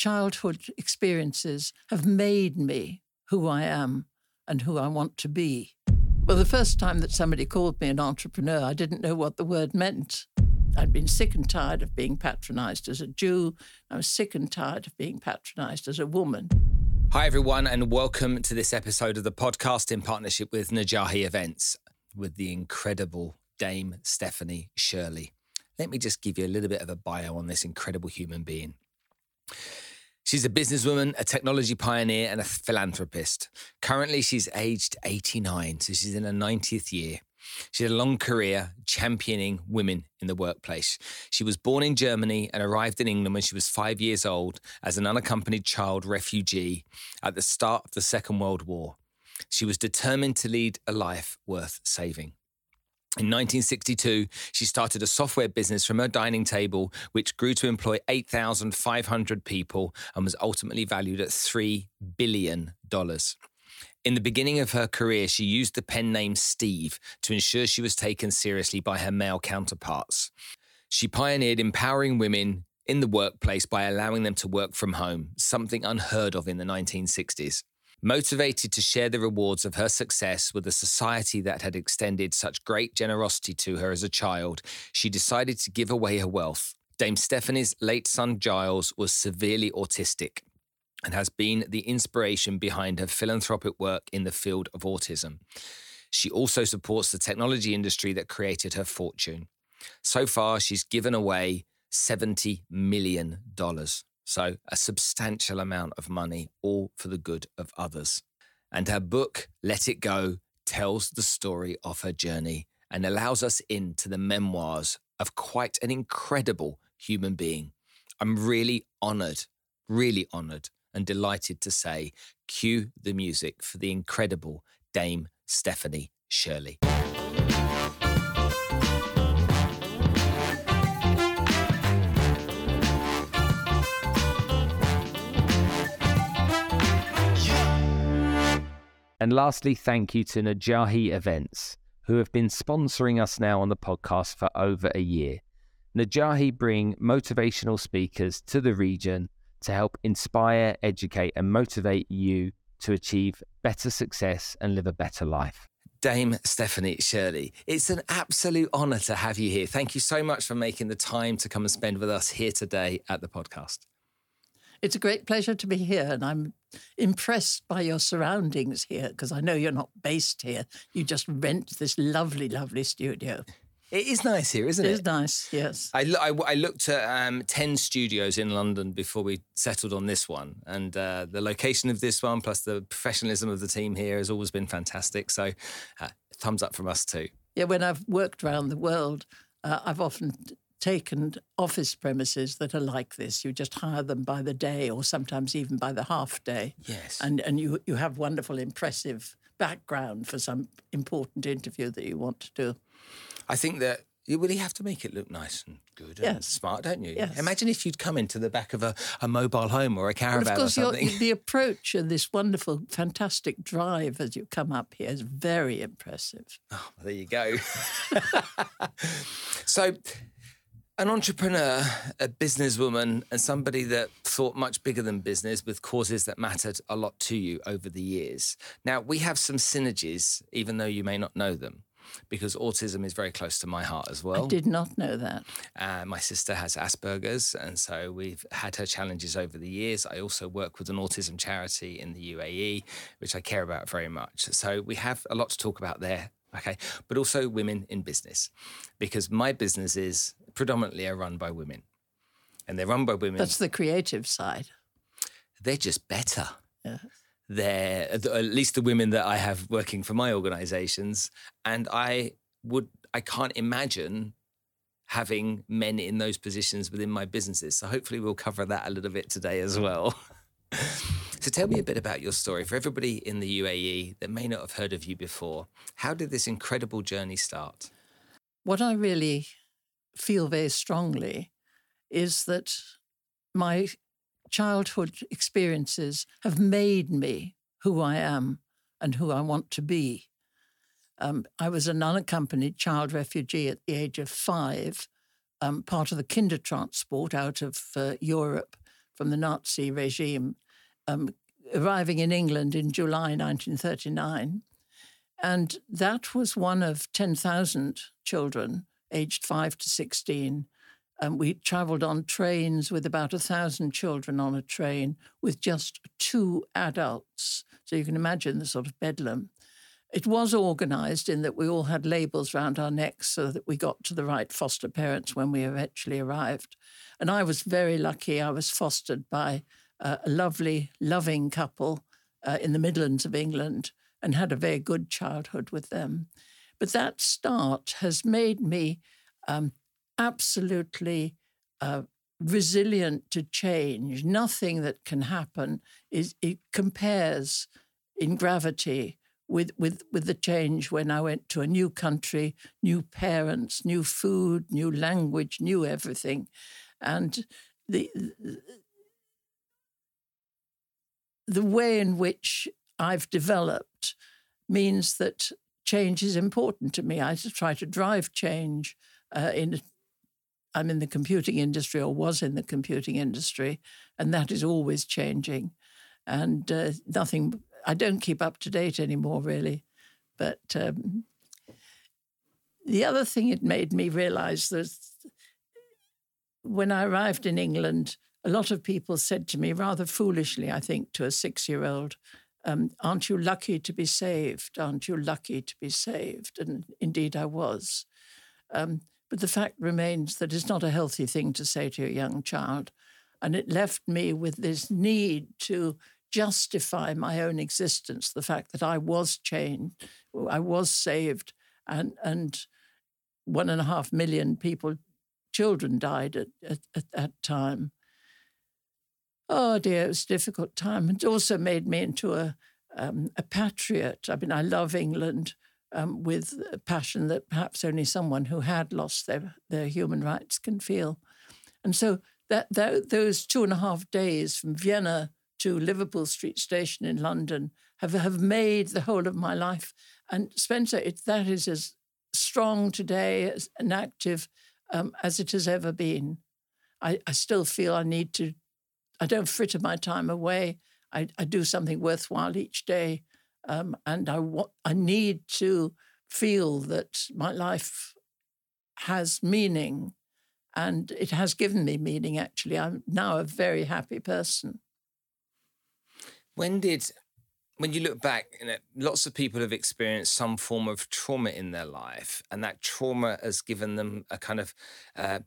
childhood experiences have made me who I am and who I want to be. Well, the first time that somebody called me an entrepreneur, I didn't know what the word meant. I'd been sick and tired of being patronized as a Jew. I was sick and tired of being patronized as a woman. Hi, everyone, and welcome to this episode of the podcast in partnership with Najahi Events with the incredible Dame Stephanie Shirley. Let me just give you a little bit of a bio on this incredible human being. She's a businesswoman, a technology pioneer, and a philanthropist. Currently, she's aged 89, so she's in her 90th year. She had a long career championing women in the workplace. She was born in Germany and arrived in England when she was five years old as an unaccompanied child refugee at the start of the Second World War. She was determined to lead a life worth saving. In 1962, she started a software business from her dining table, which grew to employ 8,500 people and was ultimately valued at $3 billion. In the beginning of her career, she used the pen name Steve to ensure she was taken seriously by her male counterparts. She pioneered empowering women in the workplace by allowing them to work from home, something unheard of in the 1960s. Motivated to share the rewards of her success with a society that had extended such great generosity to her as a child, she decided to give away her wealth. Dame Stephanie's late son Giles was severely autistic and has been the inspiration behind her philanthropic work in the field of autism. She also supports the technology industry that created her fortune. So far, she's given away $70 million. So, a substantial amount of money, all for the good of others. And her book, Let It Go, tells the story of her journey and allows us into the memoirs of quite an incredible human being. I'm really honored, really honored and delighted to say, cue the music for the incredible Dame Stephanie Shirley. And lastly, thank you to Najahi Events, who have been sponsoring us now on the podcast for over a year. Najahi bring motivational speakers to the region to help inspire, educate, and motivate you to achieve better success and live a better life. Dame Stephanie Shirley, it's an absolute honor to have you here. Thank you so much for making the time to come and spend with us here today at the podcast. It's a great pleasure to be here, and I'm impressed by your surroundings here because I know you're not based here. You just rent this lovely, lovely studio. It is nice here, isn't it? It is nice, yes. I, I, I looked at um, 10 studios in London before we settled on this one. And uh, the location of this one, plus the professionalism of the team here, has always been fantastic. So, uh, thumbs up from us too. Yeah, when I've worked around the world, uh, I've often taken office premises that are like this. You just hire them by the day or sometimes even by the half day. Yes. And, and you, you have wonderful, impressive background for some important interview that you want to do. I think that you really have to make it look nice and good and Yes. smart, don't you? Yes. Imagine if you'd come into the back of a, a mobile home or a caravan But of course, or your, something. the approach and this wonderful, fantastic drive as you come up here is very impressive. Oh, there you go. so, an entrepreneur, a businesswoman, and somebody that thought much bigger than business with causes that mattered a lot to you over the years. Now, we have some synergies, even though you may not know them, because autism is very close to my heart as well. I did not know that. Uh, my sister has Asperger's, and so we've had her challenges over the years. I also work with an autism charity in the UAE, which I care about very much. So we have a lot to talk about there. Okay, but also women in business, because my businesses predominantly are run by women, and they're run by women. That's the creative side. they're just better. Yeah. They're at least the women that I have working for my organizations, and I would I can't imagine having men in those positions within my businesses. So hopefully we'll cover that a little bit today as well. so tell me a bit about your story for everybody in the UAE that may not have heard of you before. How did this incredible journey start? What I really feel very strongly is that my childhood experiences have made me who I am and who I want to be. Um, I was an unaccompanied child refugee at the age of five, um, part of the Kindertransport out of uh, Europe from the Nazi regime, um, arriving in England in July 1939. And that was one of 10,000 children aged 5 to 16. And we travelled on trains with about a thousand children on a train with just two adults. So you can imagine the sort of bedlam. It was organised in that we all had labels round our necks so that we got to the right foster parents when we eventually arrived. And I was very lucky. I was fostered by uh, a lovely, loving couple uh, in the Midlands of England and had a very good childhood with them. But that start has made me um, absolutely uh, resilient to change. Nothing that can happen is it compares in gravity with, with, with the change when I went to a new country, new parents, new food, new language, new everything. And the, the way in which I've developed means that change is important to me. I try to drive change uh, in I'm in the computing industry or was in the computing industry, and that is always changing. And uh, nothing I don't keep up to date anymore, really. But um, the other thing it made me realize that when I arrived in England, a lot of people said to me, rather foolishly, I think, to a six year old, um, Aren't you lucky to be saved? Aren't you lucky to be saved? And indeed, I was. Um, but the fact remains that it's not a healthy thing to say to a young child. And it left me with this need to justify my own existence, the fact that I was changed, I was saved, and and one and a half million people, children died at, at, at that time. Oh dear, it was a difficult time. It also made me into a um, a patriot. I mean, I love England um, with a passion that perhaps only someone who had lost their their human rights can feel. And so that, that those two and a half days from Vienna to Liverpool Street Station in London have, have made the whole of my life. And Spencer, it, that is as strong today as, and active um, as it has ever been. I, I, still feel I need to, I don't fritter my time away. I, I do something worthwhile each day. Um, and I, I need to feel that my life has meaning. And it has given me meaning, actually. I'm now a very happy person. When did, when you look back, you know, lots of people have experienced some form of trauma in their life, and that trauma has given them a kind of uh,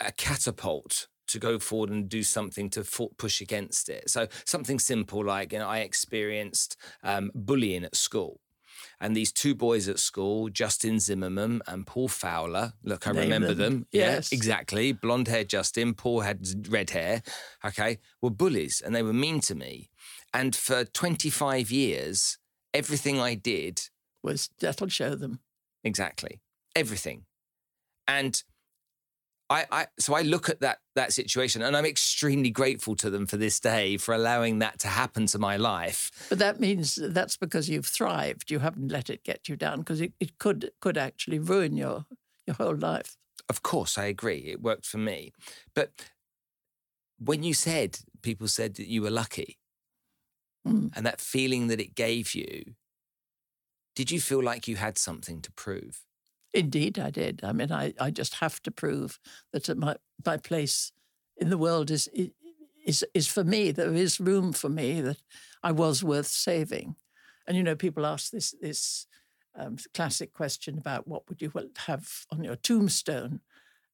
a catapult to go forward and do something to push against it. So something simple like you know, I experienced um, bullying at school. And these two boys at school, Justin Zimmerman and Paul Fowler, look, I Name remember them. them. Yes. Yeah, exactly. Blonde haired Justin, Paul had red hair, okay, were bullies and they were mean to me. And for 25 years, everything I did was that'll show them. Exactly. Everything. And I, I so I look at that that situation and I'm extremely grateful to them for this day for allowing that to happen to my life. But that means that's because you've thrived. You haven't let it get you down because it, it could could actually ruin your your whole life. Of course, I agree. It worked for me. But when you said people said that you were lucky, mm. and that feeling that it gave you, did you feel like you had something to prove? Indeed, I did. I mean, I, I just have to prove that my, my place in the world is, is, is for me. There is room for me, that I was worth saving. And, you know, people ask this, this um, classic question about what would you have on your tombstone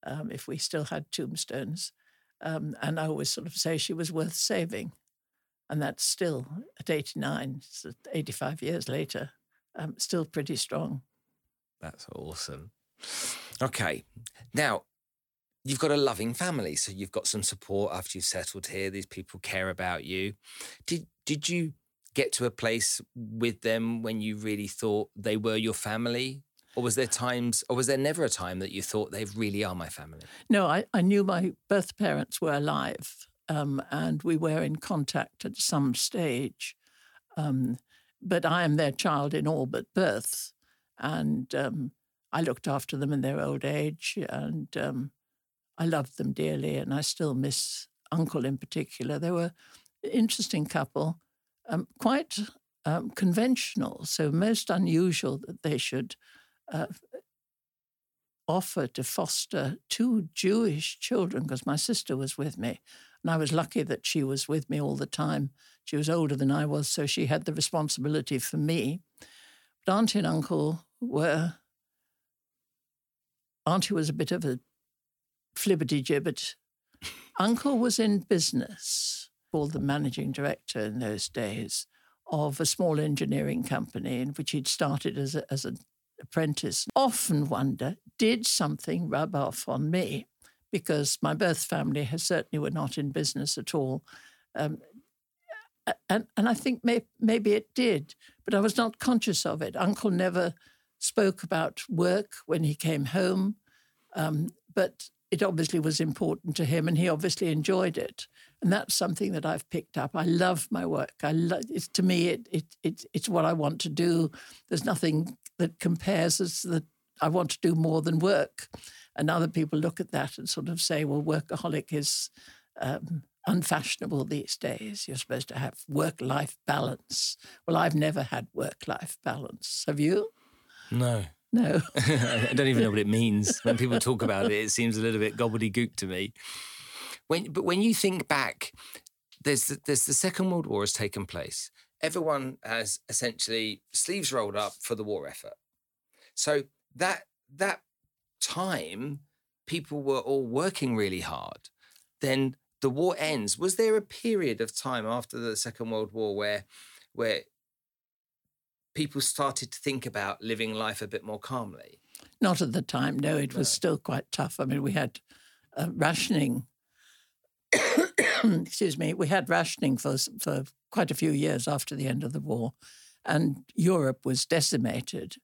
um, if we still had tombstones. Um, and I always sort of say she was worth saving and that's still at 89, 85 years later, um, still pretty strong. That's awesome. Okay, now you've got a loving family, so you've got some support after you've settled here. These people care about you. Did did you get to a place with them when you really thought they were your family? Or was there times, or was there never a time that you thought they really are my family? No, I, I knew my birth parents were alive um, and we were in contact at some stage. Um, but I am their child in all but birth, and um, I looked after them in their old age, and um, I loved them dearly, and I still miss uncle in particular. They were an interesting couple, um, quite um, conventional, so most unusual that they should uh, offer to foster two Jewish children because my sister was with me. And I was lucky that she was with me all the time. She was older than I was, so she had the responsibility for me. But Auntie and Uncle were. Auntie was a bit of a flibbity gibbet. Uncle was in business, called the managing director in those days of a small engineering company in which he'd started as, a, as an apprentice. Often wonder, did something rub off on me? Because my birth family has certainly were not in business at all. Um, and, and I think may, maybe it did, but I was not conscious of it. Uncle never spoke about work when he came home, um, but it obviously was important to him, and he obviously enjoyed it. And that's something that I've picked up. I love my work. I love it's to me it, it, it it's what I want to do. There's nothing that compares as that I want to do more than work. And other people look at that and sort of say, well, workaholic is um, unfashionable these days. You're supposed to have work life balance. Well, I've never had work life balance. Have you? No. No. I don't even know what it means. When people talk about it, it seems a little bit gobbledygook to me. When, but when you think back, there's the, there's the Second World War has taken place. Everyone has essentially sleeves rolled up for the war effort. So that that time, people were all working really hard. Then the war ends. Was there a period of time after the Second World War where where people started to think about living life a bit more calmly? Not at the time. No, it was no. still quite tough. I mean, we had uh, rationing. excuse me. We had rationing for for quite a few years after the end of the war, and Europe was decimated.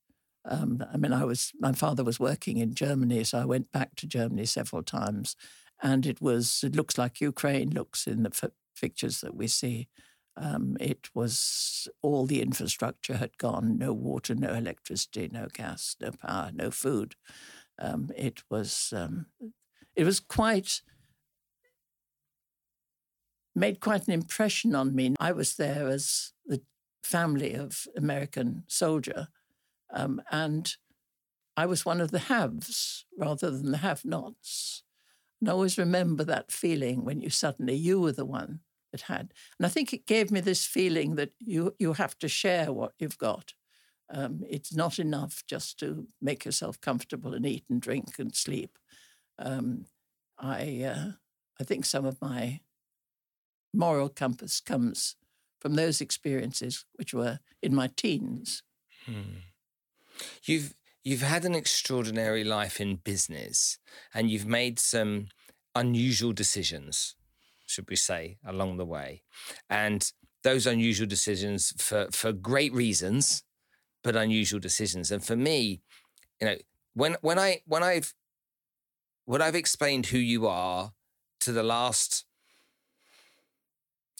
Um, I mean, I was my father was working in Germany, so I went back to Germany several times, and it was it looks like Ukraine looks in the f- pictures that we see. Um, it was all the infrastructure had gone no water, no electricity, no gas, no power, no food. Um, it was um, it was quite made quite an impression on me. I was there as the family of American soldier, um, and I was one of the haves rather than the have-nots. And I always remember that feeling when you suddenly you were the one it had. And I think it gave me this feeling that you you have to share what you've got. Um, it's not enough just to make yourself comfortable and eat and drink and sleep. Um, I uh, I think some of my moral compass comes from those experiences, which were in my teens. Hmm. You've you've had an extraordinary life in business, and you've made some unusual decisions should we say, along the way. And those unusual decisions for, for great reasons, but unusual decisions. And for me, you know, when when I when I've when I've explained who you are to the last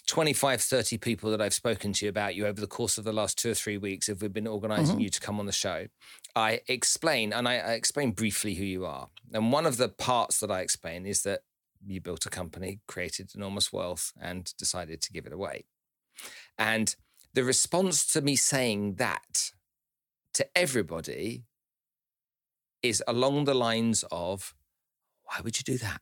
25, 30 people that I've spoken to you about you over the course of the last two or three weeks, if we've been organizing mm-hmm. you to come on the show, I explain and I, I explain briefly who you are. And one of the parts that I explain is that you built a company, created enormous wealth, and decided to give it away. And the response to me saying that to everybody is along the lines of, why would you do that?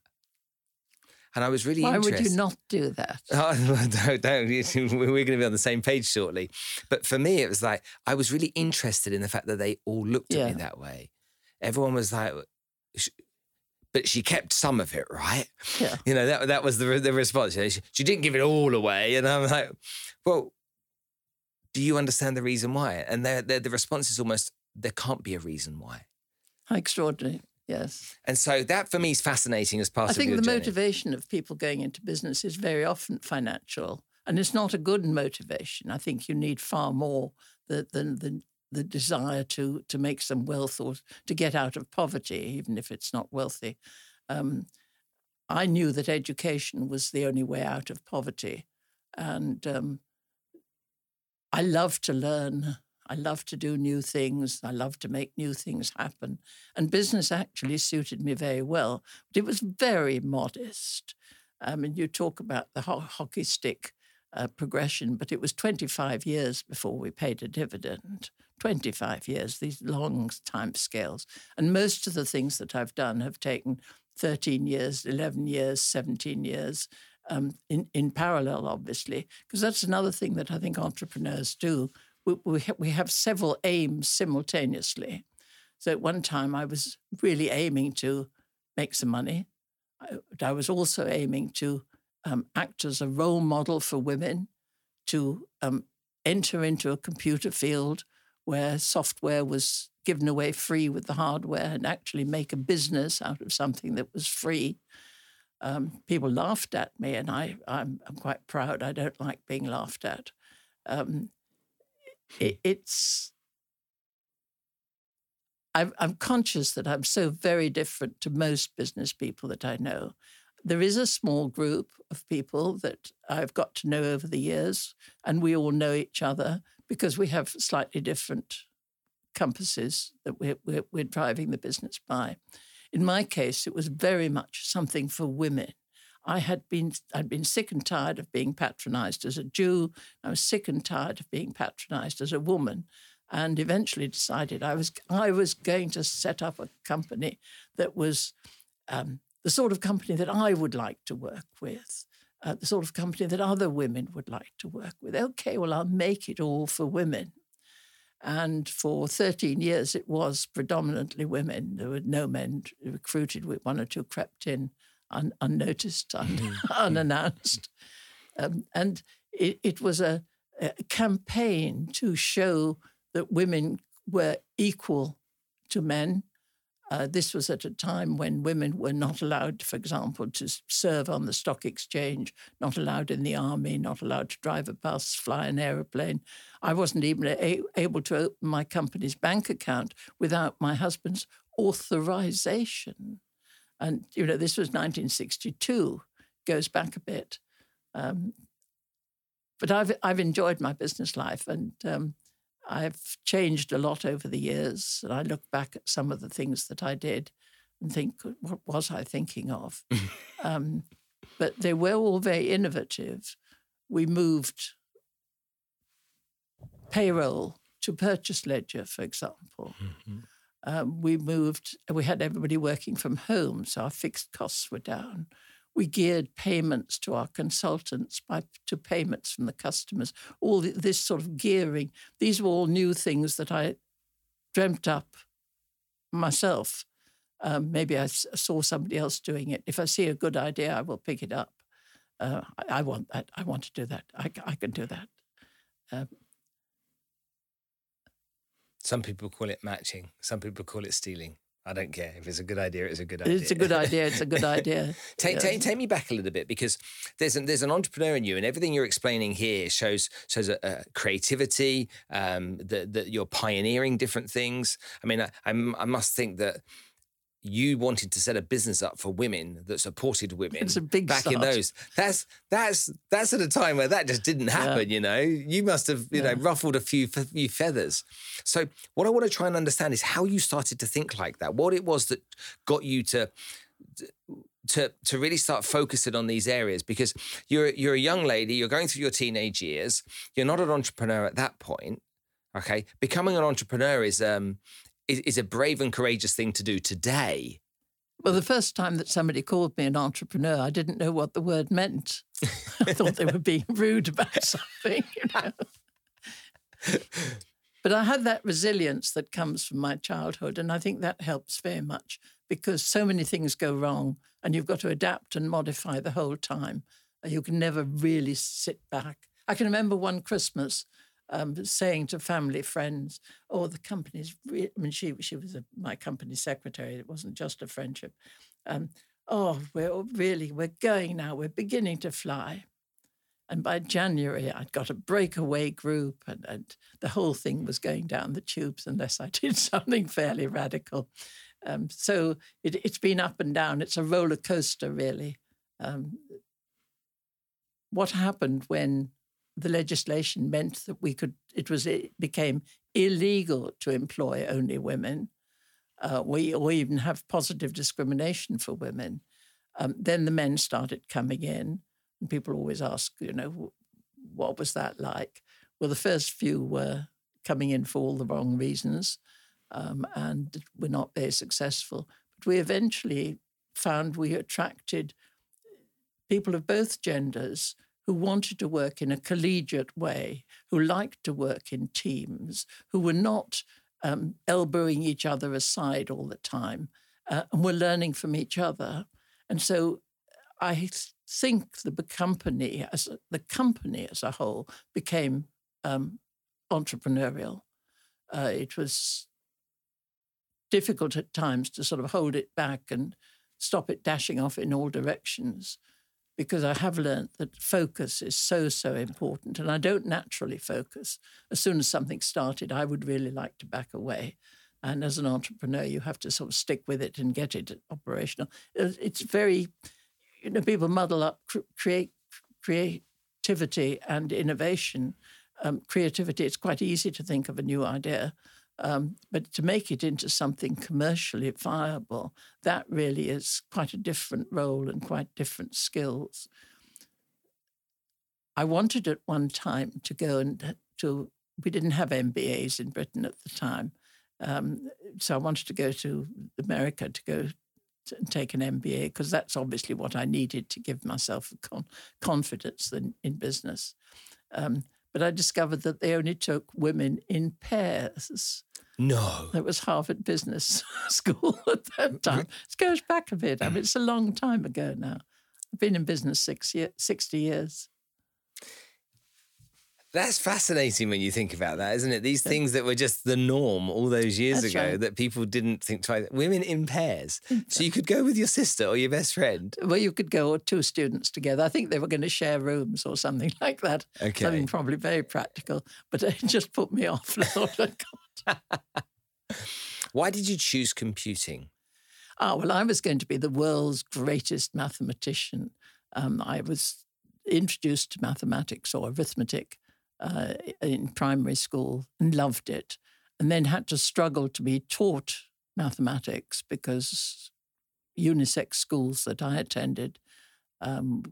And I was really Why interested. would you not do that? Oh, don't, don't. We're going to be on the same page shortly. But for me, it was like, I was really interested in the fact that they all looked yeah. at me that way. Everyone was like, but she kept some of it, right? Yeah. You know, that that was the the response. She, she didn't give it all away, and I'm like, well, do you understand the reason why? And the the response is almost there can't be a reason why. How extraordinary. Yes. And so that for me is fascinating as part of the I think the journey. motivation of people going into business is very often financial. And it's not a good motivation. I think you need far more than, than, than the desire to to make some wealth or to get out of poverty, even if it's not wealthy. Um, I knew that education was the only way out of poverty, and um, I love to learn. I love to do new things. I love to make new things happen. And business actually suited me very well, but it was very modest. I mean, you talk about the ho- hockey stick uh, progression, but it was 25 years before we paid a dividend. 25 years, these long time scales. And most of the things that I've done have taken 13 years, 11 years, 17 years um, in, in parallel, obviously, because that's another thing that I think entrepreneurs do. We, we, ha- we have several aims simultaneously. So at one time, I was really aiming to make some money. I, I was also aiming to um, act as a role model for women, to um, enter into a computer field where software was given away free with the hardware and actually make a business out of something that was free. Um, people laughed at me, and I, I'm, I'm, quite proud. I don't like being laughed at. Um, it, it's I'm, I'm conscious that I'm so very different to most business people that I know. There is a small group of people that I've got to know over the years, and we all know each other because we have slightly different compasses that we're, we're, we're driving the business by. In my case, it was very much something for women. I had been I'd been sick and tired of being patronized as a Jew. I was sick and tired of being patronized as a woman and eventually decided I was I was going to set up a company that was um, the sort of company that I would like to work with, uh, the sort of company that other women would like to work with. Okay, well I'll make it all for women. And for 13 years, it was predominantly women. There were no men recruited. One or two crept in un- unnoticed, un- mm-hmm. unannounced. Um, and it, it was a, a campaign to show that women were equal to men. Uh, this was at a time when women were not allowed, for example, to serve on the stock exchange, not allowed in the army, not allowed to drive a bus, fly an aeroplane. I wasn't even a- able to open my company's bank account without my husband's authorization. And, you know, this was 1962, goes back a bit. Um, but I've, I've enjoyed my business life and um, I've changed a lot over the years, and I look back at some of the things that I did and think, what was I thinking of? um, but they were all very innovative. We moved payroll to purchase ledger, for example. Mm-hmm. Um, we moved, we had everybody working from home, so our fixed costs were down we geared payments to our consultants by, to payments from the customers. All this sort of gearing, these were all new things that I dreamt up myself. Um, maybe I saw somebody else doing it. If I see a good idea, I will pick it up. Uh, I, I, want that. I want to do that. I, I can do that. Um, Some people call it matching. Some people call it stealing. I don't care if it's a good idea. It's a good idea. It's a good idea. It's a good idea. take, take, take me back a little bit because there's an, there's an entrepreneur in you, and everything you're explaining here shows shows a, a creativity. Um, that that you're pioneering different things. I mean, I, I, I must think that you wanted to set a business up for women that supported women it's a big back start. in those that's that's that's at a time where that just didn't happen yeah. you know you must have you yeah. know ruffled a few few feathers so what i want to try and understand is how you started to think like that what it was that got you to to to really start focusing on these areas because you're you're a young lady you're going through your teenage years you're not an entrepreneur at that point okay becoming an entrepreneur is um is, is a brave and courageous thing to do today. Well, the first time that somebody called me an entrepreneur, I didn't know what the word meant. I thought they were being rude about something, you know. but I had that resilience that comes from my childhood, and I think that helps very much because so many things go wrong, and you've got to adapt and modify the whole time. You can never really sit back. I can remember one Christmas um, saying to family, friends, "Oh, the company's." Re-. I mean, she she was a, my company secretary. It wasn't just a friendship. Um, oh, we're really we're going now. We're beginning to fly. And by January, I'd got a breakaway group, and, and the whole thing was going down the tubes unless I did something fairly radical. Um, so it, has been up and down. It's a roller coaster, really. Um, what happened when the legislation meant that we could it was it became illegal to employ only women. Uh, we or even have positive discrimination for women. Um, then the men started coming in, and people always ask, you know, what was that like? Well, the first few were coming in for all the wrong reasons um, and were not very successful. But we eventually found we attracted people of both genders who wanted to work in a collegiate way, who liked to work in teams, who were not um, elbowing each other aside all the time, uh, and were learning from each other. And so I think the company, as a, the company as a whole, became um, entrepreneurial. Uh, it was difficult at times to sort of hold it back and stop it dashing off in all directions because I have learned that focus is so, so important. And I don't naturally focus. As soon as something started, I would really like to back away. And as an entrepreneur, you have to sort of stick with it and get it operational. It's very, you know, people muddle up create creativity and innovation. Um, creativity, it's quite easy to think of a new idea, um, but to make it into something commercially viable, that really is quite a different role and quite different skills. I wanted at one time to go and to, we didn't have MBAs in Britain at the time. Um, so I wanted to go to America to go and take an MBA because that's obviously what I needed to give myself con- confidence in, in business. Um, but I discovered that they only took women in pairs. No. That was Harvard Business School at that time. It goes back a bit. I mean, it's a long time ago now. I've been in business six year, 60 years. That's fascinating when you think about that, isn't it? These things that were just the norm all those years That's ago right. that people didn't think twice. Women in pairs. So you could go with your sister or your best friend. Well, you could go with two students together. I think they were going to share rooms or something like that. Okay. Something probably very practical, but it just put me off. "Oh, God." Why did you choose computing? Ah, well, I was going to be the world's greatest mathematician. Um, I was introduced to mathematics or arithmetic uh, in primary school and loved it, and then had to struggle to be taught mathematics because unisex schools that I attended um,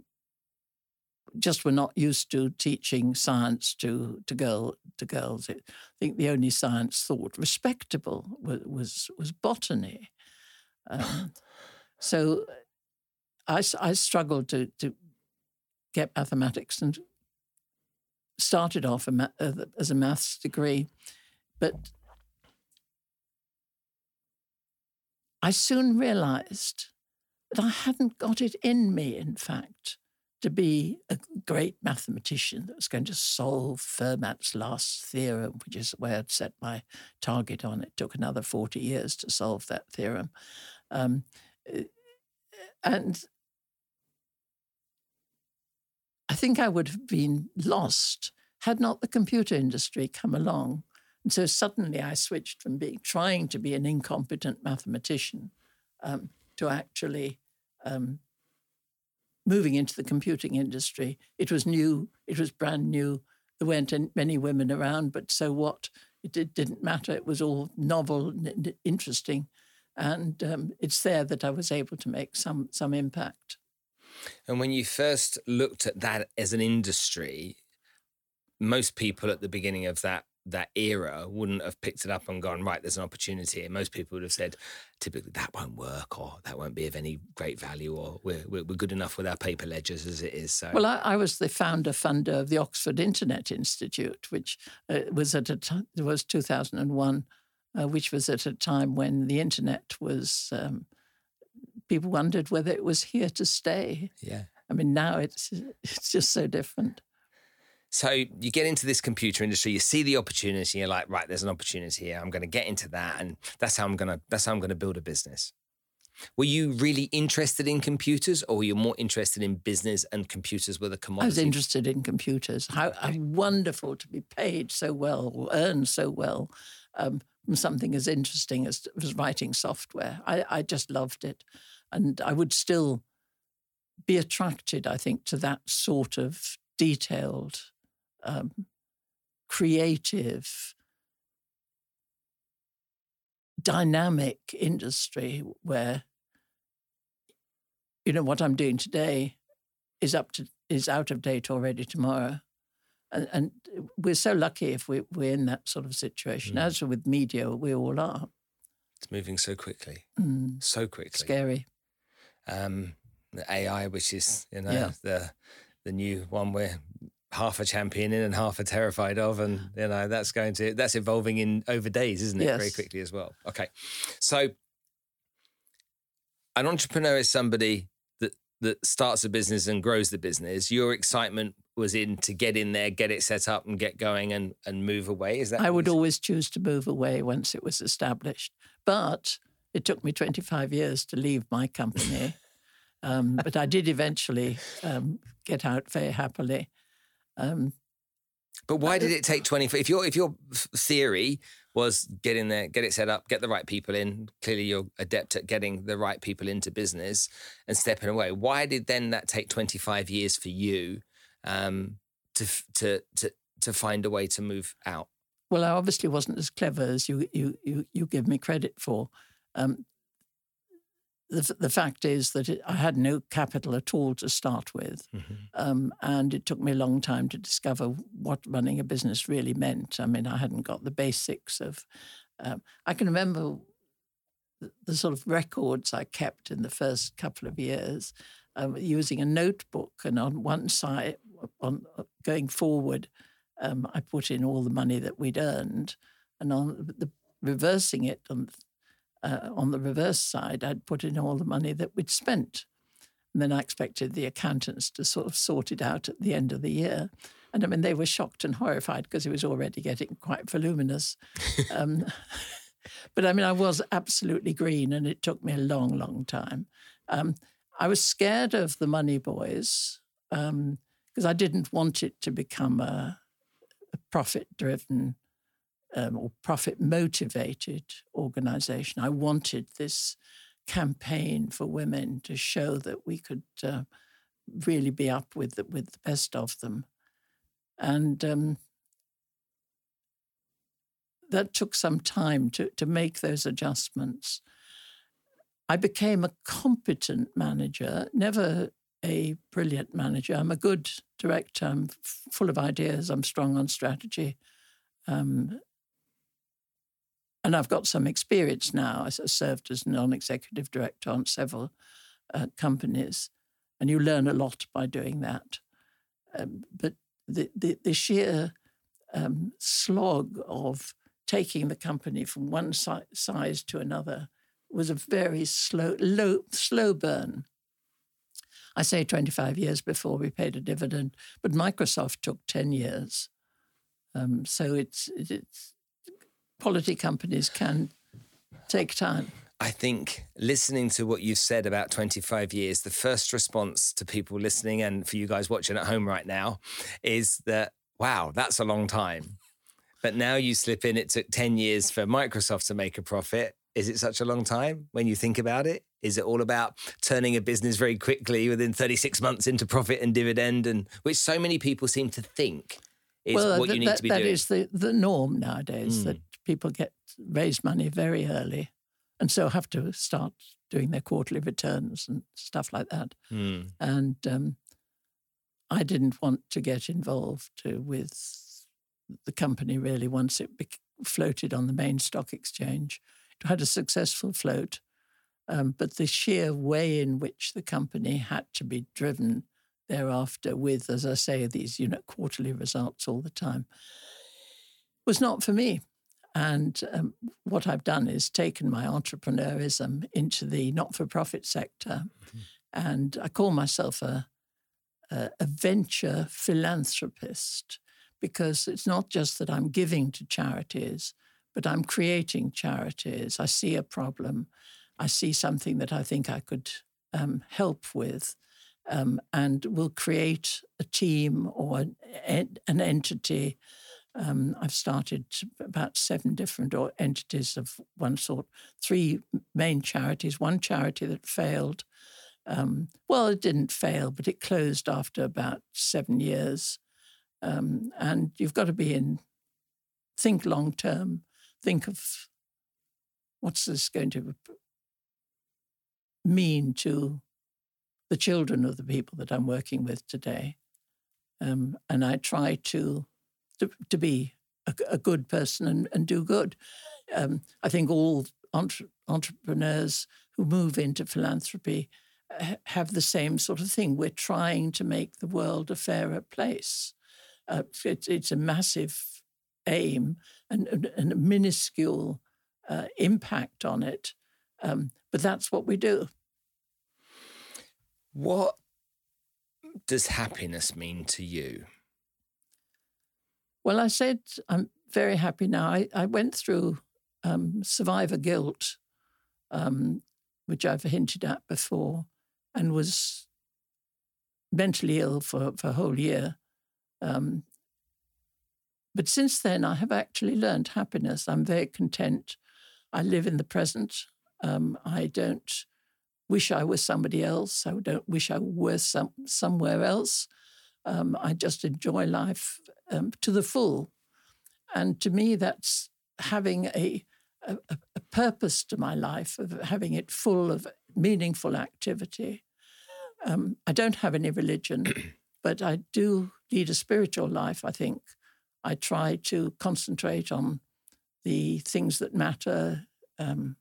just were not used to teaching science to to girl to girls. I think the only science thought respectable was was, was botany. Um, so I struggled to to get mathematics and started off uh, as a maths degree, but I soon realized that I hadn't got it in me, in fact, to be a great mathematician that was going to solve Fermat's last theorem, which is where I'd set my target on. It took another 40 years to solve that theorem. Um, uh, and I think I would have been lost had not the computer industry come along. And so suddenly I switched from being trying to be an incompetent mathematician um, to actually um, moving into the computing industry. It was new, it was brand new. There weren't many women around, but so what? It did, didn't matter. It was all novel, and and interesting. And um, it's there that I was able to make some some impact. And when you first looked at that as an industry, most people at the beginning of that that era wouldn't have picked it up and gone, right, there's an opportunity. And most people would have said, typically, that won't work or that won't be of any great value or we're, we're, good enough with our paper ledgers as it is. So, Well, I, I was the founder funder of the Oxford Internet Institute, which uh, was at a was 2001, uh, which was at a time when the internet was, um, people wondered whether it was here to stay. yeah. I mean, now it's it's just so different. So you get into this computer industry, you see the opportunity, you're like, right, there's an opportunity here. I'm going to get into that, and that's how I'm going to that's how I'm going to build a business. Were you really interested in computers, or were you more interested in business and computers were the commodity? I was interested in computers. How, how wonderful to be paid so well or earn so well um, from something as interesting as, as writing software. I, I just loved it. And I would still be attracted, I think, to that sort of detailed, um, creative, dynamic industry where you know, what I'm doing today is up to is out of date already tomorrow. And, and we're so lucky if we, we're in that sort of situation. Mm. As with media, we all are. It's moving so quickly, mm. so quickly. Scary. Um, the AI, which is you know yeah. the the new one we're half a champion in and half a terrified of, and you know that's going to that's evolving in over days, isn't it? Yes. Very quickly as well. Okay, so an entrepreneur is somebody that that starts a business and grows the business. Your excitement was in to get in there, get it set up, and get going and and move away. Is that? I would always choose to move away once it was established, but it took me 25 years to leave my company. um, but I did eventually um, get out very happily. Um, but why did it take 20? If your if your theory was get in there, get it set up, get the right people in. Clearly, you're adept at getting the right people into business and stepping away. Why did then that take 25 years for you um, to to to to find a way to move out? Well, I obviously wasn't as clever as you you you, you give me credit for. Um, the, the fact is that it, I had no capital at all to start with. Mm-hmm. Um, and it took me a long time to discover what running a business really meant. I mean, I hadn't got the basics of. Um, I can remember the, the, sort of records I kept in the first couple of years um, using a notebook. And on one side, on uh, going forward, um, I put in all the money that we'd earned. And on the reversing it on uh, on the reverse side, I'd put in all the money that we'd spent. And then I expected the accountants to sort of sort it out at the end of the year. And I mean, they were shocked and horrified because it was already getting quite voluminous. um, but I mean, I was absolutely green and it took me a long, long time. Um, I was scared of the money boys because um, I didn't want it to become a, a profit driven um, or profit motivated organization. I wanted this campaign for women to show that we could uh, really be up with the, with the best of them. And um, that took some time to, to make those adjustments. I became a competent manager, never a brilliant manager. I'm a good director. I'm full of ideas. I'm strong on strategy. Um, and I've got some experience now. I served as non-executive director on several uh, companies, and you learn a lot by doing that. Um, but the, the, the sheer um, slog of taking the company from one si- size to another was a very slow, low, slow burn. I say 25 years before we paid a dividend, but Microsoft took 10 years. Um, so it's, it's quality companies can take time. I think listening to what you've said about 25 years, the first response to people listening and for you guys watching at home right now is that, wow, that's a long time. But now you slip in, it took 10 years for Microsoft to make a profit. Is it such a long time when you think about it? Is it all about turning a business very quickly within 36 months into profit and dividend, and which so many people seem to think is well, what you need that, to be that doing? That is the, the norm nowadays, mm. that people get raise money very early and so have to start doing their quarterly returns and stuff like that. Mm. And um, I didn't want to get involved with the company really once it be- floated on the main stock exchange. It had a successful float, um, but the sheer way in which the company had to be driven thereafter with, as I say, these you know quarterly results all the time was not for me. And um, what I've done is taken my entrepreneurism into the not for profit sector. Mm-hmm. And I call myself a, a, a, venture philanthropist because it's not just that I'm giving to charities, but I'm creating charities. I see a problem, I see something that I think I could um, help with. Um, and will create a team or an, an entity um, I've started about seven different entities of one sort, three main charities, one charity that failed. Um, well, it didn't fail, but it closed after about seven years. Um, and you've got to be in, think long term, think of what's this going to mean to the children of the people that I'm working with today. Um, and I try to, to, to be a, a, good person and, and do good. Um, I think all entre- entrepreneurs who move into philanthropy uh, have the same sort of thing. We're trying to make the world a fairer place. Uh, it's, it's a massive aim and, and, and a minuscule uh, impact on it. Um, but that's what we do. What does happiness mean to you? Well, I said I'm very happy now. I, I went through um, survivor guilt, um, which I've hinted at before, and was mentally ill for, for a whole year. Um, but since then, I have actually learned happiness. I'm very content. I live in the present. Um, I don't wish I was somebody else. I don't wish I were some, somewhere else. Um, I just enjoy life um, to the full. And to me, that's having a, a, a, purpose to my life, of having it full of meaningful activity. Um, I don't have any religion, but I do lead a spiritual life, I think. I try to concentrate on the things that matter um,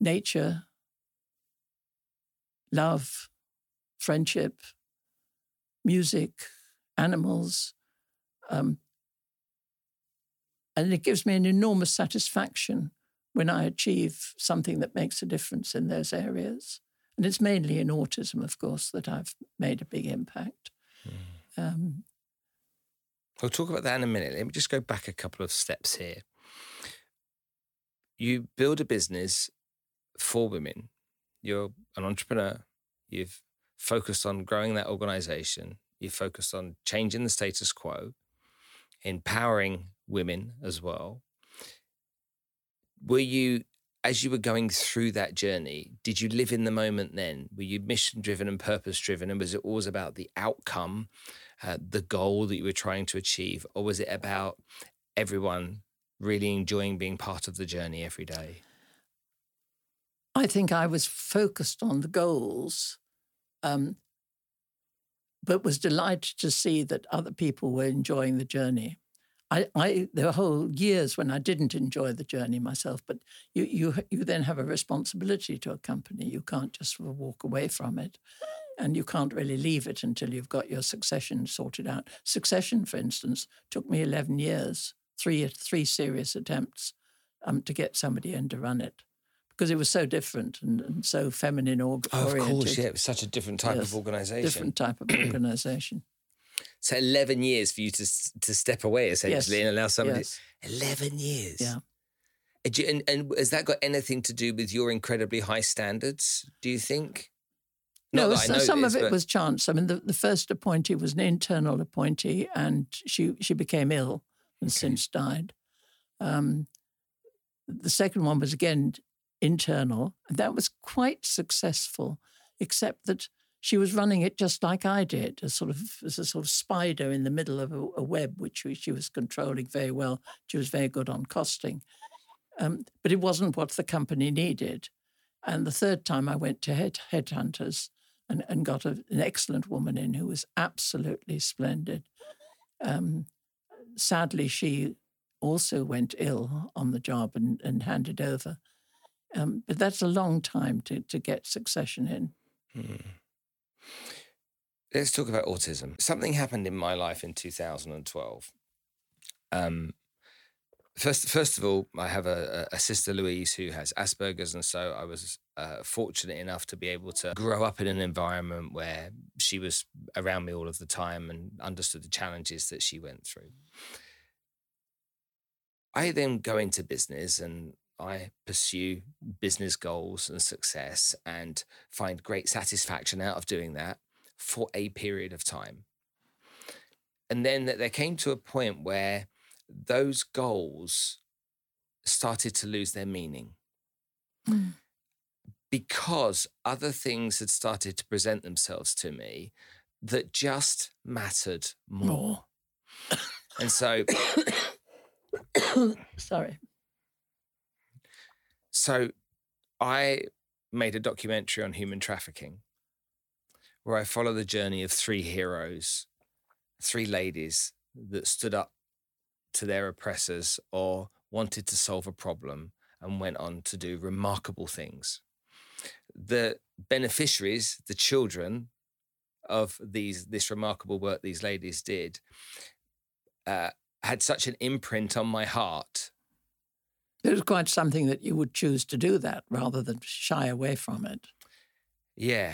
nature, love, friendship, music, animals. Um, and it gives me an enormous satisfaction when I achieve something that makes a difference in those areas. And it's mainly in autism, of course, that I've made a big impact. Mm. Um, we'll talk about that in a minute. Let me just go back a couple of steps here. You build a business for women. You're an entrepreneur. You've focused on growing that organization. You've focused on changing the status quo, empowering women as well. Were you, as you were going through that journey, did you live in the moment then? Were you mission driven and purpose driven? And was it always about the outcome, uh, the goal that you were trying to achieve? Or was it about everyone really enjoying being part of the journey every day? I think I was focused on the goals, um, but was delighted to see that other people were enjoying the journey. I, I, there were whole years when I didn't enjoy the journey myself, but you, you, you then have a responsibility to a company. You can't just walk away from it, and you can't really leave it until you've got your succession sorted out. Succession, for instance, took me eleven years, three three serious attempts um, to get somebody in to run it because it was so different and, and so feminine or oh, Of course, yeah, it was such a different type yes, of organisation. Different type of organisation. So eleven years for you to to step away essentially yes. and allow somebody. Yes. Eleven years. Yeah. And, and, has that got anything to do with your incredibly high standards? Do you think? Not no, so some this, of it but... was chance. I mean, the, the first appointee was an internal appointee, and she she became ill and okay. since died. Um, the second one was again internal. That was quite successful, except that she was running it just like I did, a sort of as a sort of spider in the middle of a, a web, which she was controlling very well. She was very good on costing, um, but it wasn't what the company needed. And the third time I went to head headhunters and, and got a, an excellent woman in who was absolutely splendid. Um, sadly, she also went ill on the job and, and handed over. Um, but that's a long time to, to get succession in. Hmm. Let's talk about autism. Something happened in my life in 2012. Um, first, first of all, I have a, a, sister Louise who has Asperger's, and so I was uh, fortunate enough to be able to grow up in an environment where she was around me all of the time and understood the challenges that she went through. I then go into business and I pursue business goals and success and find great satisfaction out of doing that for a period of time. And then there came to a point where those goals started to lose their meaning mm. because other things had started to present themselves to me that just mattered more. and so, sorry. So I made a documentary on human trafficking where I follow the journey of three heroes, three ladies that stood up to their oppressors or wanted to solve a problem and went on to do remarkable things. The beneficiaries, the children of these this remarkable work these ladies did, uh, had such an imprint on my heart. It was quite something that you would choose to do that rather than shy away from it. Yeah,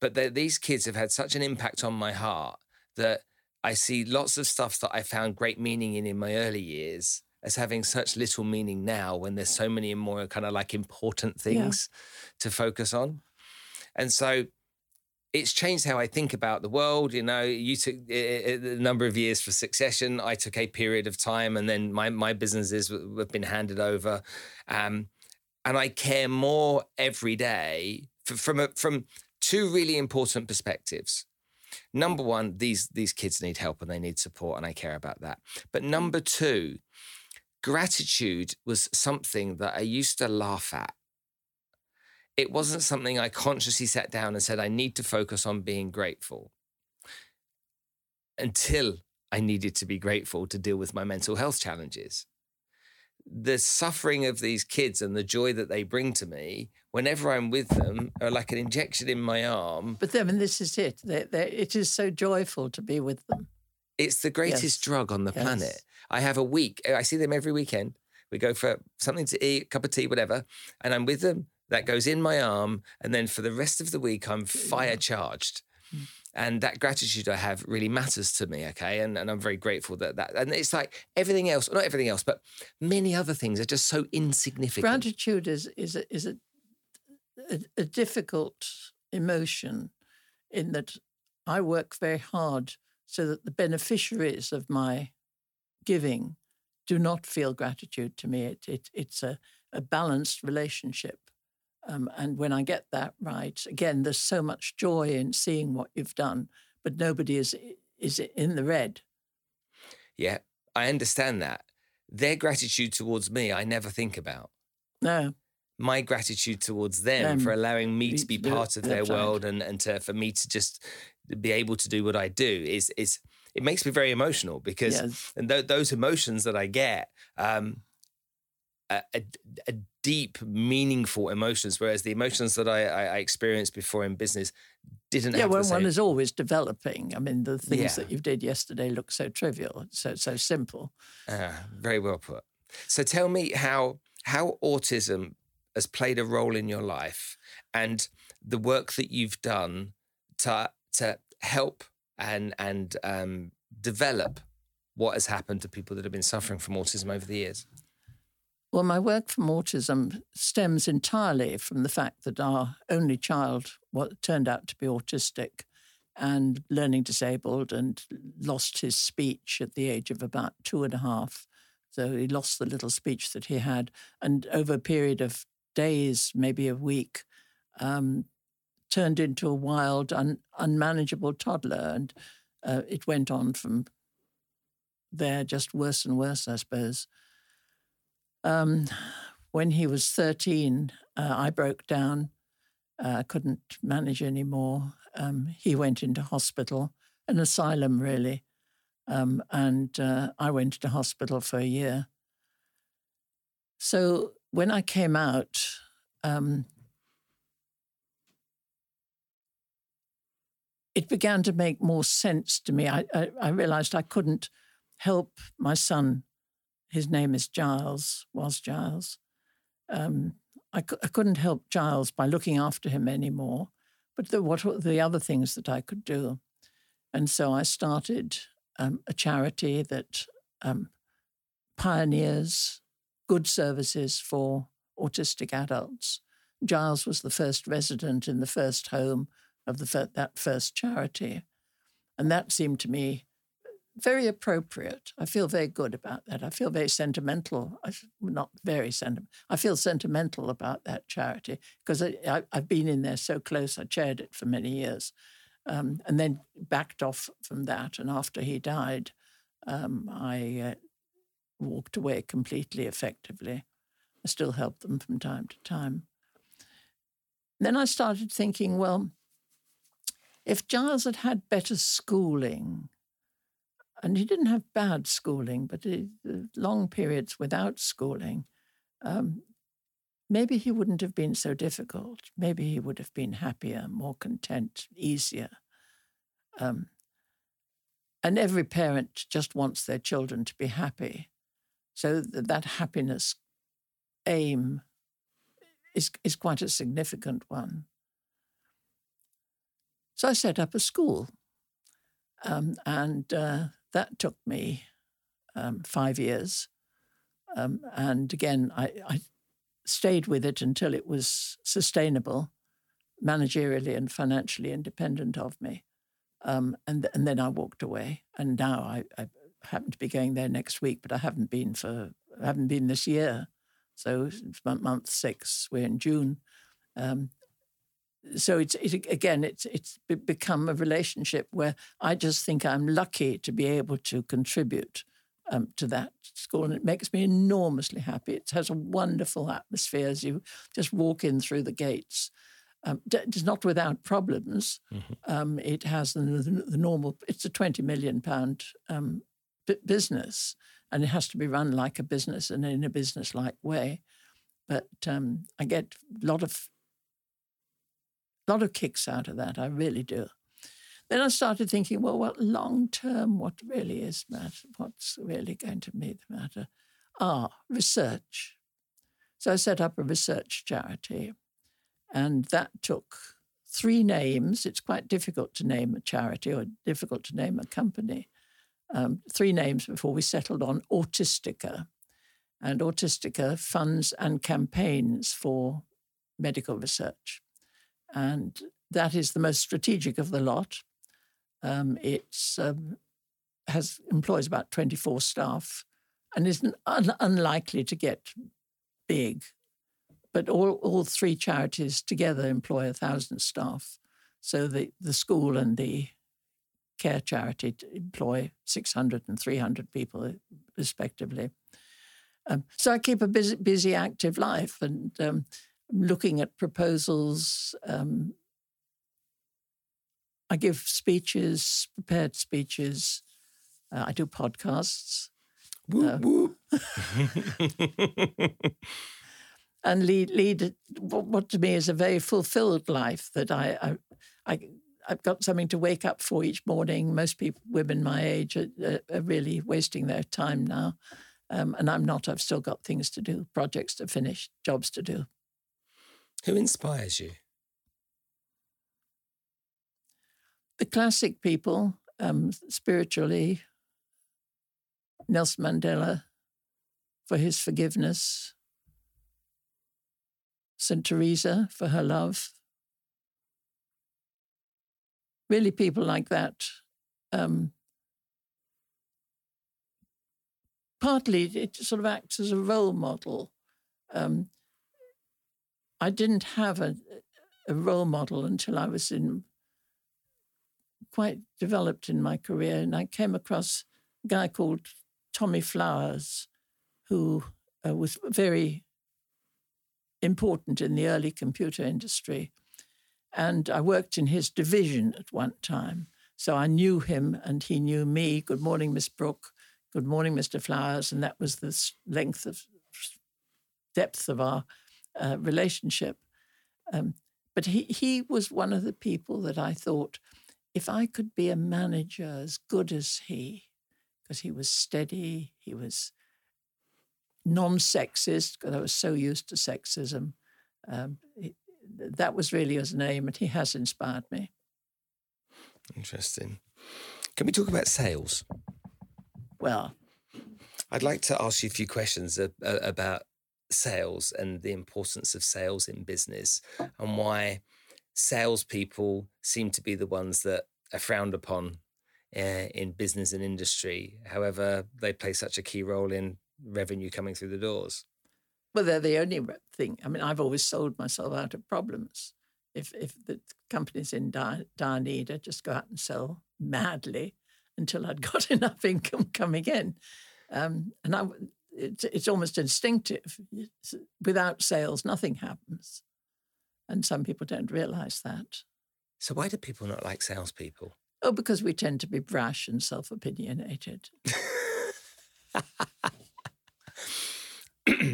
but these kids have had such an impact on my heart that I see lots of stuff that I found great meaning in in my early years as having such little meaning now when there's so many more kind of like important things yeah. to focus on. And so it's changed how I think about the world. You know, you took a number of years for succession. I took a period of time, and then my my businesses have been handed over, um, and I care more every day from a, from two really important perspectives. Number one, these these kids need help and they need support, and I care about that. But number two, gratitude was something that I used to laugh at. It wasn't something I consciously sat down and said, I need to focus on being grateful until I needed to be grateful to deal with my mental health challenges the suffering of these kids and the joy that they bring to me whenever I'm with them are like an injection in my arm. But then, and this is it. They're, they're, it is so joyful to be with them. It's the greatest yes. drug on the yes. planet. I have a week. I see them every weekend. We go for something to eat, a cup of tea, whatever, and I'm with them. That goes in my arm, and then for the rest of the week, I'm fire charged. Mm and that gratitude I have really matters to me. Okay, and and I'm very grateful that that and it's like everything else, not everything else, but many other things are just so insignificant. Gratitude is is a, is a, a, a difficult emotion, in that I work very hard so that the beneficiaries of my giving do not feel gratitude to me. It, it it's a, a balanced relationship. Um, and when I get that right, again, there's so much joy in seeing what you've done, but nobody is is in the red. Yeah, I understand that. Their gratitude towards me, I never think about. No. My gratitude towards them, for allowing me to be part of their world and, and to, for me to just be able to do what I do is is it makes me very emotional because yes. and th- those emotions that I get um, a, a, deep, meaningful emotions, whereas the emotions that I, I, I experienced before in business didn't. Yeah, well, one is always developing. I mean, the things yeah. that you did yesterday look so trivial, so so simple. Uh, very well put. So tell me how how autism has played a role in your life and the work that you've done to to help and and um, develop what has happened to people that have been suffering from autism over the years. Well, my work from autism stems entirely from the fact that our only child what turned out to be autistic and learning disabled and lost his speech at the age of about two and a half. So he lost the little speech that he had. And over a period of days, maybe a week, um, turned into a wild, un- unmanageable toddler. And uh, it went on from there, just worse and worse, I suppose. Um, when he was 13, uh, I broke down. I uh, couldn't manage anymore. Um, he went into hospital, an asylum, really. Um, and uh, I went to hospital for a year. So when I came out, um, it began to make more sense to me. I, I, I realized I couldn't help my son his name is Giles, was Giles. Um, I, I couldn't help Giles by looking after him anymore, but the, what were the other things that I could do? And so I started um, a charity that um, pioneers good services for autistic adults. Giles was the first resident in the first home of the, that first charity. And that seemed to me very appropriate. I feel very good about that. I feel very sentimental. I, not very sentimental. I feel sentimental about that charity because I, have been in there so close. I chaired it for many years, um, and then backed off from that. And after he died, um, I uh, walked away completely effectively. I still help them from time to time. then I started thinking, well, if Giles had had better schooling, and he didn't have bad schooling, but he, long periods without schooling, um, maybe he wouldn't have been so difficult. Maybe he would have been happier, more content, easier. Um, and every parent just wants their children to be happy. So that, that happiness aim is, is quite a significant one. So I set up a school. Um, and uh, that took me um, five years. Um, and again, I, I, stayed with it until it was sustainable, managerially and financially independent of me. Um, and, and then I walked away. And now I, I happen to be going there next week, but I haven't been for haven't been this year. So it's month six. We're in June. Um, so it's it, again it's it's become a relationship where I just think I'm lucky to be able to contribute um, to that school, and it makes me enormously happy. It has a wonderful atmosphere as you just walk in through the gates. Um, it's not without problems. Mm-hmm. Um, it has the, the, the, normal. It's a twenty million pound um, b- business, and it has to be run like a business and in a business-like way. But um, I get a lot of lot of kicks out of that. I really do. Then I started thinking, well, what long term, what really is matter? What's really going to be the matter? Ah, research. So I set up a research charity, and that took three names. It's quite difficult to name a charity or difficult to name a company. Um, three names before we settled on Autistica. And Autistica funds and campaigns for medical research and that is the most strategic of the lot. Um, it um, has employs about 24 staff and is un- unlikely to get big. But all, all three charities together employ a thousand staff. So the, the school and the care charity employ 600 and 300 people, respectively. Um, so I keep a busy, busy active life, and um, looking at proposals. Um, I give speeches, prepared speeches. Uh, I do podcasts. Whoop, uh, and lead lead what to me is a very fulfilled life that I, I, I I've got something to wake up for each morning. Most people, women my age, are, are really wasting their time now, um, and I'm not. I've still got things to do, projects to finish, jobs to do. Who inspires you? The classic people, um, spiritually, Nelson Mandela for his forgiveness, St. Teresa for her love. Really, people like that. Um, partly, it sort of acts as a role model. Um, I didn't have a, a role model until I was in quite developed in my career, and I came across a guy called Tommy Flowers, who uh, was very important in the early computer industry. And I worked in his division at one time. So I knew him and he knew me. Good morning, Miss Brook. Good morning, Mr. Flowers. And that was the length of depth of our uh, relationship. Um, but he, he was one of the people that I thought, if I could be a manager as good as he, because he was steady, he was non sexist, because I was so used to sexism. Um, that was really his name, and he has inspired me. Interesting. Can we talk about sales? Well, I'd like to ask you a few questions about sales and the importance of sales in business and why salespeople seem to be the ones that are frowned upon uh, in business and industry. However, they play such a key role in revenue coming through the doors. Well, they're the only thing. I mean, I've always sold myself out of problems. If if the company's in dire, dire need, I'd just go out and sell madly until I'd got enough income coming in. Um, and I, it's, it's almost instinctive. It's, without sales, nothing happens. And some people don't realize that. So, why do people not like salespeople? Oh, because we tend to be brash and self opinionated.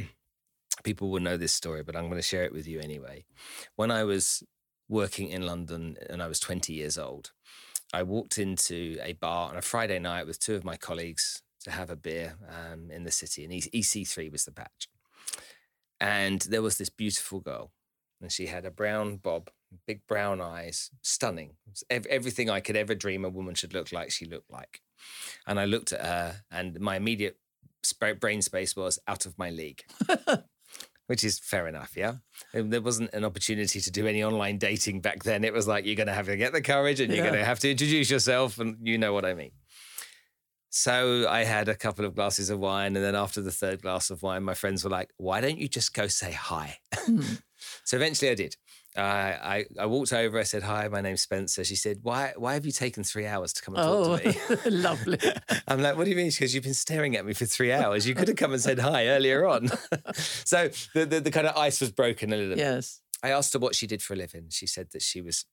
people will know this story, but I'm going to share it with you anyway. When I was working in London and I was 20 years old, I walked into a bar on a Friday night with two of my colleagues to have a beer um, in the city, and EC3 was the patch. And there was this beautiful girl, and she had a brown bob, big brown eyes, stunning. Everything I could ever dream a woman should look like, she looked like. And I looked at her, and my immediate brain space was out of my league. which is fair enough, yeah. There wasn't an opportunity to do any online dating back then. It was like you're going to have to get the courage and you're yeah. going to have to introduce yourself, and you know what I mean. So I had a couple of glasses of wine, and then after the third glass of wine, my friends were like, "Why don't you just go say hi?" Mm. so eventually, I did. Uh, I, I walked over. I said, "Hi, my name's Spencer." She said, "Why why have you taken three hours to come and talk oh, to me?" lovely. I'm like, "What do you mean?" Because you've been staring at me for three hours. You could have come and said hi earlier on. so the, the, the kind of ice was broken a little bit. Yes. I asked her what she did for a living. She said that she was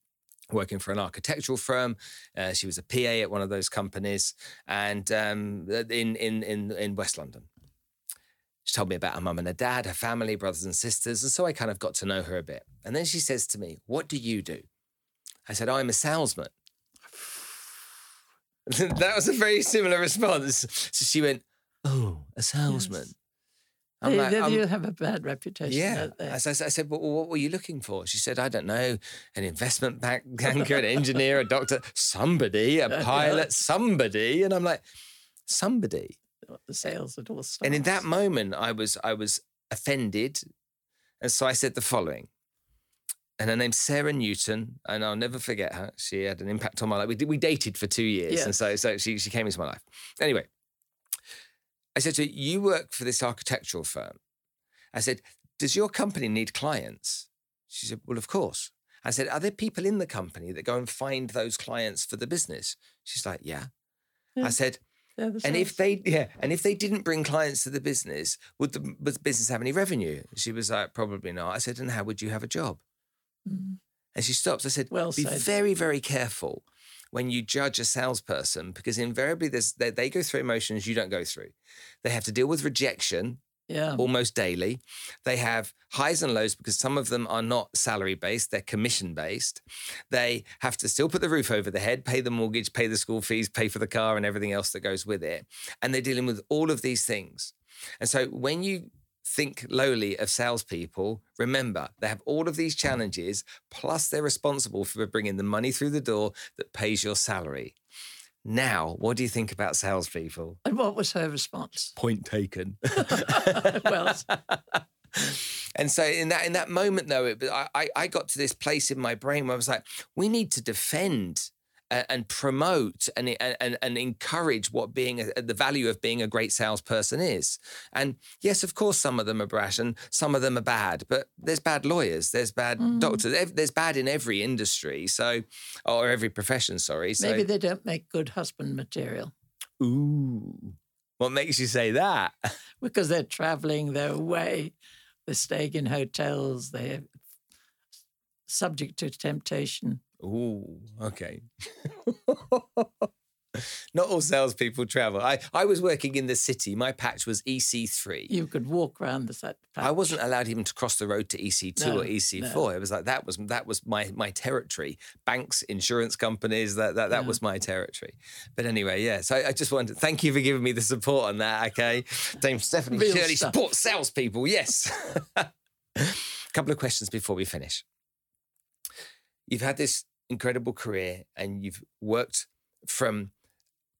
working for an architectural firm. Uh, she was a PA at one of those companies, and um, in in in in West London. She told me about her mum and her dad, her family, brothers and sisters. And so I kind of got to know her a bit. And then she says to me, What do you do? I said, I'm a salesman. that was a very similar response. So she went, Oh, a salesman. Yes. They, like, you have a bad reputation. Yeah. As I, I said, well, what were you looking for? She said, I don't know, an investment banker, an engineer, a doctor, somebody, a pilot, somebody. And I'm like, somebody the sales at all starts. And in that moment, I was I was offended, and so I said the following. And her name's Sarah Newton, and I'll never forget her. She had an impact on my life. We we dated for two years, yes. and so so she she came into my life. Anyway, I said to her, "You work for this architectural firm." I said, "Does your company need clients?" She said, "Well, of course." I said, "Are there people in the company that go and find those clients for the business?" She's like, "Yeah." yeah. I said, and if they yeah, and if they didn't bring clients to the business, would the, would the business have any revenue? She was like, probably not. I said, and how would you have a job? Mm. And she stops. I said, well, be said. very, very careful when you judge a salesperson because invariably there's they, they go through emotions you don't go through. They have to deal with rejection yeah. almost daily. They have highs and lows because some of them are not salary based, they're commission based. They have to still put the roof over the head, pay the mortgage, pay the school fees, pay for the car, and everything else that goes with it. And they're dealing with all of these things. And so when you think lowly of salespeople, remember they have all of these challenges, plus they're responsible for bringing the money through the door that pays your salary. Now, what do you think about salespeople? And what was her response? Point taken. well, and so in that in that moment though, it, I I got to this place in my brain where I was like, we need to defend and promote and, and, and encourage what being a, the value of being a great salesperson is. And yes, of course, some of them are brash and some of them are bad, but there's bad lawyers, there's bad mm. doctors, there's bad in every industry, so or every profession. Sorry, so, maybe they don't make good husband material. Ooh, what makes you say that? because they're traveling, they're away, they're staying in hotels, they're subject to temptation. Ooh, okay. Not all salespeople travel. I, I was working in the city. My patch was EC3. You could walk around the set. I wasn't allowed even to cross the road to EC2 no, or EC4. No. It was like that was that was my my territory. Banks, insurance companies, that that, that yeah. was my territory. But anyway, yeah. So I, I, just wanted to thank you for giving me the support on that. Okay, Dame Stephanie Real Shirley stuff. support salespeople. Yes. A couple of questions before we finish. You've had this incredible career and you've worked from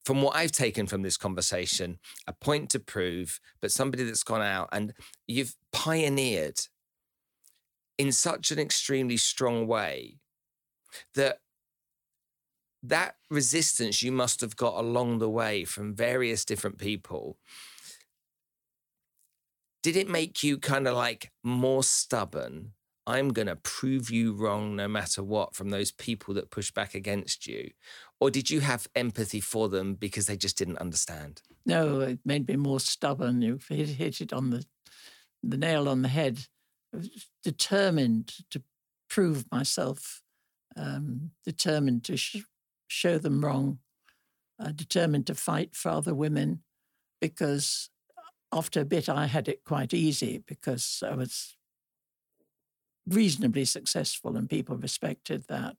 from what I've taken from this conversation, a point to prove, but somebody that's gone out and you've pioneered in such an extremely strong way that that resistance you must have got along the way from various different people did it make you kind of like more stubborn I'm going to prove you wrong no matter what from those people that push back against you? Or did you have empathy for them because they just didn't understand? No, it made me more stubborn. You hit, hit it on the, the nail on the head. determined to prove myself, um, determined to sh- show them wrong, uh, determined to fight for other women, because after a bit I had it quite easy because I was reasonably successful and people respected that.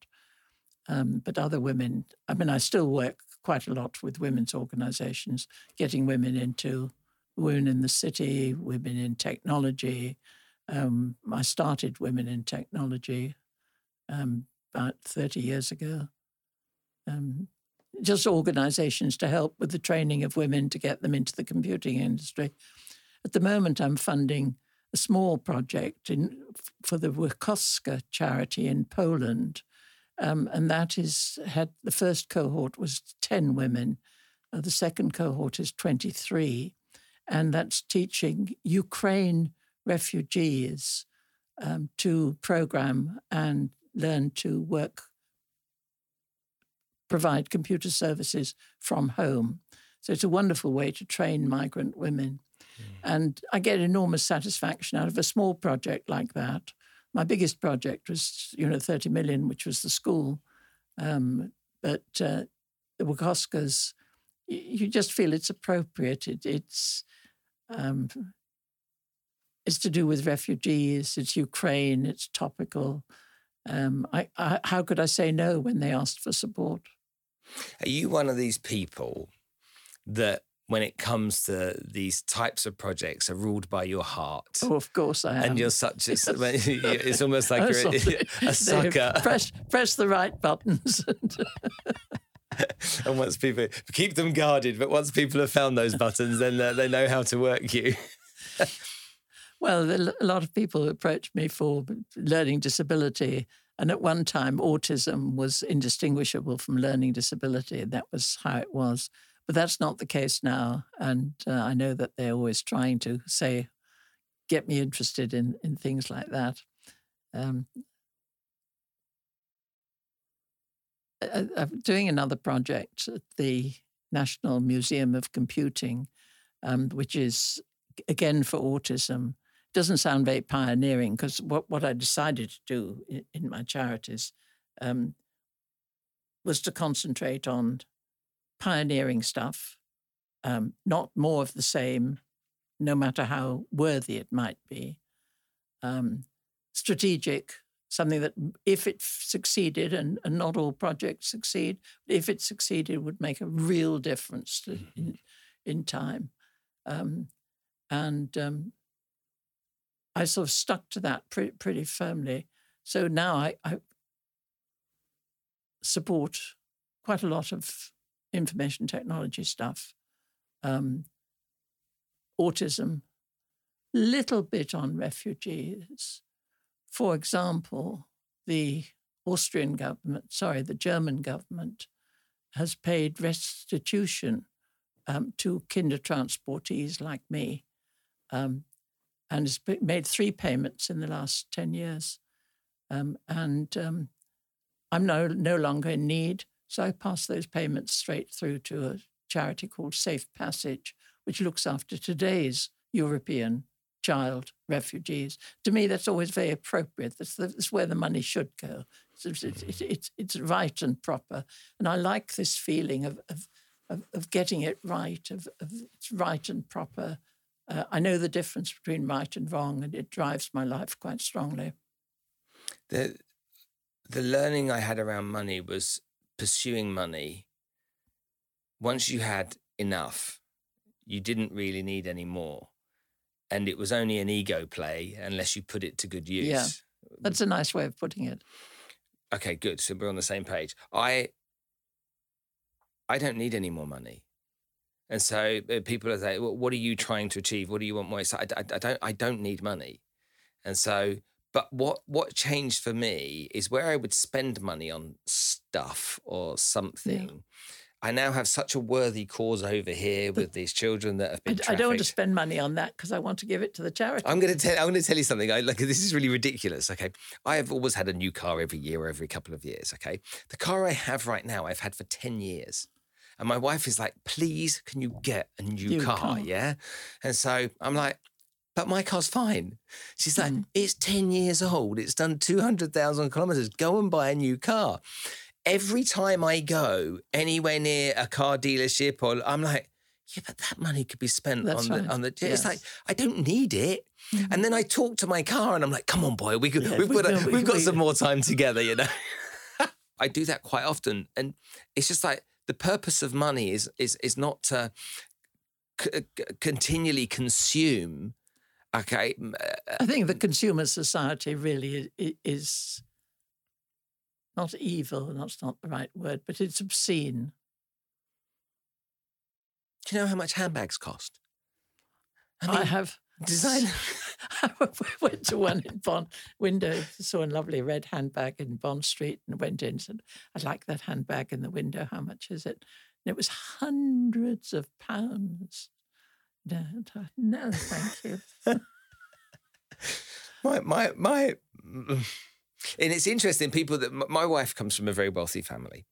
Um, but other women, I mean, I still work quite a lot with women's organizations, getting women into women in the city, women in technology. Um, I started Women in Technology um, about 30 years ago. Um, just organizations to help with the training of women to get them into the computing industry. At the moment, I'm funding a small project in, for the Wykowska charity in Poland. Um, and that is had the first cohort was 10 women, uh, the second cohort is 23, and that's teaching Ukraine refugees um, to program and learn to work, provide computer services from home. So it's a wonderful way to train migrant women. Mm. And I get enormous satisfaction out of a small project like that. My biggest project was, you know, 30 million, which was the school. Um, but uh, the Wykowskas, you just feel it's appropriate. It, it's um, it's to do with refugees. It's Ukraine. It's topical. Um, I, I, how could I say no when they asked for support? Are you one of these people that when it comes to these types of projects are ruled by your heart. Oh, of course I am. And you're such a, yes. it's almost like you're a, a sucker. Press, press the right buttons. and once people keep them guarded, but once people have found those buttons, then uh, they know how to work you. well, a lot of people approach me for learning disability. And at one time, autism was indistinguishable from learning disability. That was how it was. But that's not the case now. And uh, I know that they're always trying to say, get me interested in, in things like that. Um, I, I'm doing another project at the National Museum of Computing, um, which is again for autism. Doesn't sound very pioneering because what, what I decided to do in, in my charities um, was to concentrate on pioneering stuff, um, not more of the same, no matter how worthy it might be. Um, strategic, something that if it succeeded, and, and, not all projects succeed, if it succeeded, would make a real difference to, in, mm-hmm. in time. Um, and um, I sort of stuck to that pretty, pretty firmly. So now I, I support quite a lot of information technology stuff, um, autism, little bit on refugees. For example, the Austrian government, sorry, the German government has paid restitution um, to Kindertransportees like me um, and has made three payments in the last 10 years. Um, and um, I'm no, no longer in need. So I pass those payments straight through to a charity called Safe Passage, which looks after today's European child refugees. To me, that's always very appropriate. That's, the, that's where the money should go. It's, it's, it's, it's, right and proper. And I like this feeling of, of, of, of getting it right, of, of, it's right and proper. Uh, I know the difference between right and wrong, and it drives my life quite strongly. The, the learning I had around money was pursuing money, once you had enough, you didn't really need any more. And it was only an ego play unless you put it to good use. Yeah. That's a nice way of putting it. Okay, good. So we're on the same page. I I don't need any more money. And so uh, people are saying, well, "What are you trying to achieve? What do you want more?" So I, I, I, don't. I don't need money. And so but what what changed for me is where I would spend money on stuff or something. Yeah. I now have such a worthy cause over here with these children that have been. I, I don't want to spend money on that because I want to give it to the charity. I'm going to tell. I'm going to tell you something. I, like this is really ridiculous. Okay, I have always had a new car every year or every couple of years. Okay, the car I have right now, I've had for ten years. And my wife is like, please, can you get a new car? Yeah. And so I'm like, but my car's fine. She's like, Mm. it's 10 years old. It's done 200,000 kilometers. Go and buy a new car. Every time I go anywhere near a car dealership, or I'm like, yeah, but that money could be spent That's on the on the. It's like I don't need it. And then I talk to my car, and I'm like, "Come on, boy, we could, Yeah, we've we- got a, we- we've got we- some more time together," you know. I do that quite often, and it's just like the purpose of money is is is not to c- c- continually consume. Okay, uh, I think the consumer society really is not evil, that's not the right word, but it's obscene. do you know how much handbags cost? I, have design. I went to one in Bond window, saw a lovely red handbag in Bond Street and went in and said, I'd like that handbag in the window. How much is it? And it was hundreds of pounds. No, no, thank you. my my my and it's interesting people that my wife comes from a very wealthy family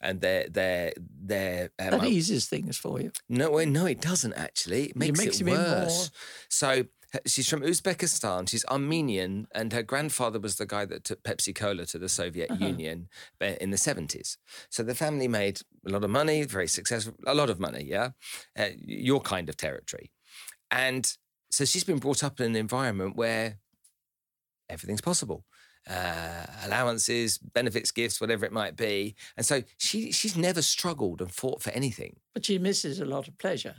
and they're they're they're um, That eases things for you. no well, no it doesn't actually it makes it, makes you mean worse more. so she's from uzbekistan she's armenian and her grandfather was the guy that took pepsi cola to the soviet Uh-huh. union in the 70s so the family made a lot of money very successful a lot of money yeah uh, your kind of territory and so she's been brought up in an environment where everything's possible. Uh, allowances, benefits, gifts, whatever it might be. And so she she's never struggled and fought for anything, But she misses a lot of pleasure.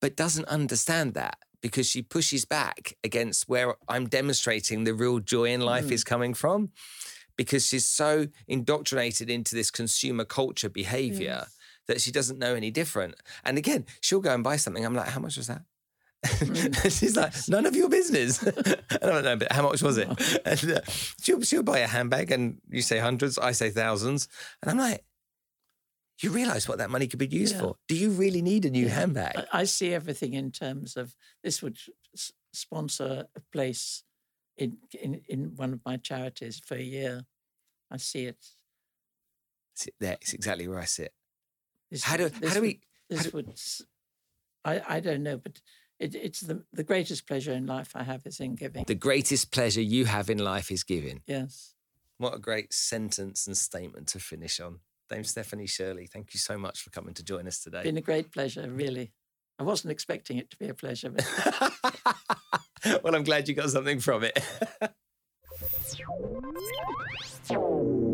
but doesn't understand that because she pushes back against where I'm demonstrating the real joy in life Mm. is coming from. Because she's so indoctrinated into this consumer culture behavior Yes. that she doesn't know any different. And again, she'll go and buy something. I'm like, how much was that? Mm. She's like, none of your business. I don't know, but how much was it? And uh, she'll, she'll buy a handbag and you say hundreds, I say thousands. And I'm like, you realize what that money could be used Yeah. for? Do you really need a new Yeah. handbag? I, I see everything in terms of this would s- sponsor a place in, in in one of my charities for a year. I see it. It's exactly where I sit. This, How do, how do we, This do- would. I I don't know, but it, it's the the greatest pleasure in life I have is in giving. the greatest pleasure you have in life is giving. yes. What a great sentence and statement to finish on. Dame Stephanie Shirley, thank you so much for coming to join us today. It's been a great pleasure, really. I wasn't expecting it to be a pleasure, but well, I'm glad you got something from it.